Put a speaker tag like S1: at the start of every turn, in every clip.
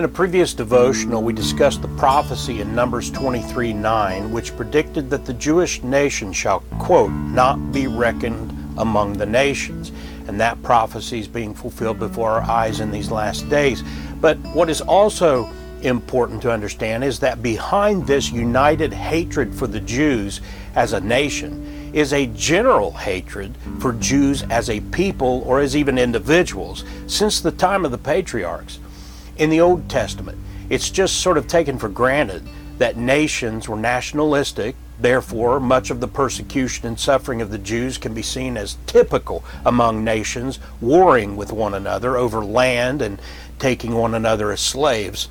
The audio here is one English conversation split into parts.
S1: In a previous devotional, we discussed the prophecy in Numbers 23 9, which predicted that the Jewish nation shall, quote, not be reckoned among the nations. And that prophecy is being fulfilled before our eyes in these last days. But what is also important to understand is that behind this united hatred for the Jews as a nation is a general hatred for Jews as a people or as even individuals since the time of the patriarchs in the Old Testament. It's just sort of taken for granted that nations were nationalistic. Therefore, much of the persecution and suffering of the Jews can be seen as typical among nations warring with one another over land and taking one another as slaves.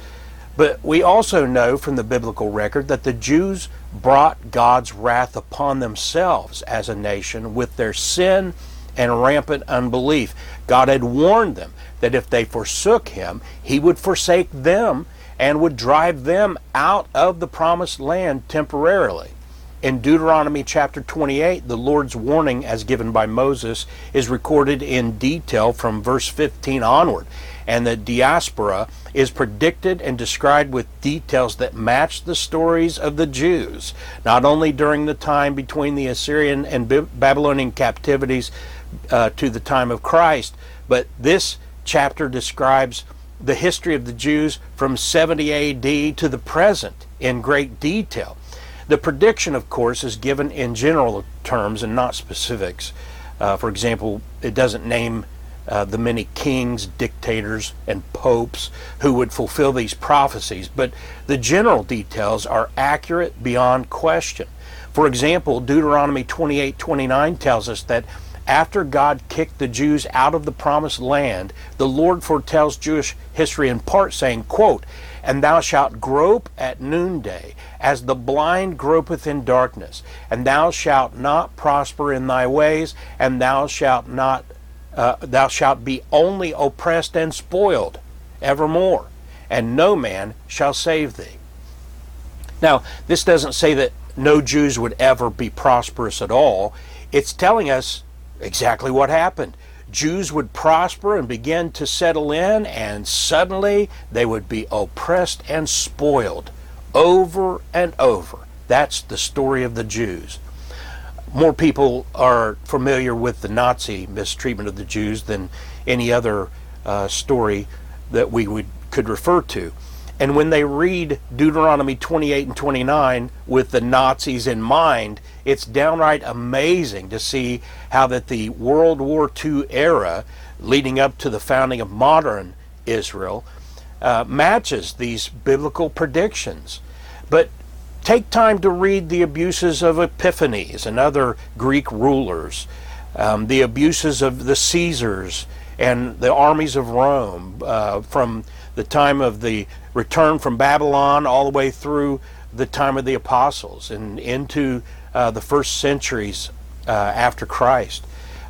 S1: But we also know from the biblical record that the Jews brought God's wrath upon themselves as a nation with their sin and rampant unbelief. God had warned them that if they forsook him, he would forsake them and would drive them out of the promised land temporarily. In Deuteronomy chapter 28, the Lord's warning, as given by Moses, is recorded in detail from verse 15 onward, and the diaspora is predicted and described with details that match the stories of the Jews, not only during the time between the Assyrian and Babylonian captivities uh, to the time of Christ, but this chapter describes the history of the Jews from 70 AD to the present in great detail. The prediction, of course, is given in general terms and not specifics. Uh, for example, it doesn't name uh, the many kings, dictators, and popes who would fulfill these prophecies, but the general details are accurate beyond question. For example, Deuteronomy 28:29 tells us that after God kicked the Jews out of the promised land, the Lord foretells Jewish history in part, saying, quote, And thou shalt grope at noonday, as the blind gropeth in darkness, and thou shalt not prosper in thy ways, and thou shalt not uh, thou shalt be only oppressed and spoiled evermore, and no man shall save thee. Now, this doesn't say that no Jews would ever be prosperous at all. It's telling us exactly what happened. Jews would prosper and begin to settle in, and suddenly they would be oppressed and spoiled over and over. That's the story of the Jews. More people are familiar with the Nazi mistreatment of the Jews than any other uh, story that we would could refer to. And when they read Deuteronomy 28 and 29 with the Nazis in mind, it's downright amazing to see how that the World War II era, leading up to the founding of modern Israel, uh, matches these biblical predictions. But take time to read the abuses of Epiphanes and other Greek rulers, um, the abuses of the Caesars and the armies of Rome uh, from the time of the return from Babylon all the way through the time of the apostles and into uh, the first centuries uh, after Christ.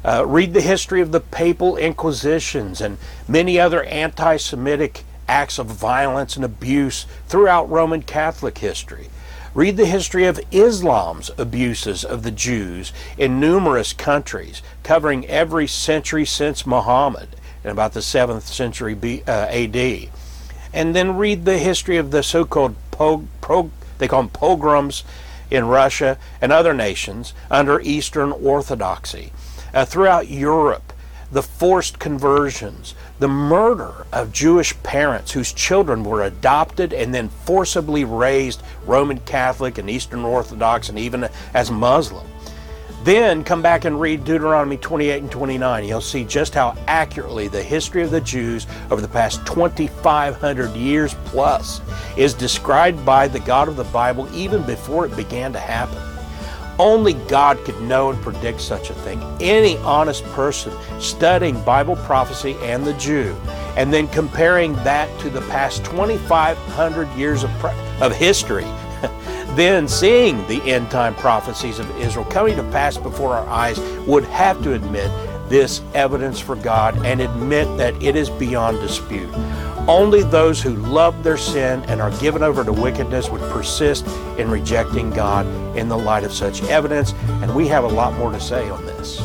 S1: Uh, read the history of the papal inquisitions and many other anti Semitic acts of violence and abuse throughout Roman Catholic history. Read the history of Islam's abuses of the Jews in numerous countries, covering every century since Muhammad in about the 7th century B, uh, AD and then read the history of the so-called pog, prog, they call them pogroms in Russia and other nations under Eastern Orthodoxy. Uh, throughout Europe, the forced conversions, the murder of Jewish parents whose children were adopted and then forcibly raised Roman Catholic and Eastern Orthodox and even as Muslim. Then come back and read Deuteronomy 28 and 29. You'll see just how accurately the history of the Jews over the past 2,500 years plus is described by the God of the Bible even before it began to happen. Only God could know and predict such a thing. Any honest person studying Bible prophecy and the Jew, and then comparing that to the past 2,500 years of, of history then seeing the end time prophecies of Israel coming to pass before our eyes would have to admit this evidence for God and admit that it is beyond dispute. Only those who love their sin and are given over to wickedness would persist in rejecting God in the light of such evidence, and we have a lot more to say on this.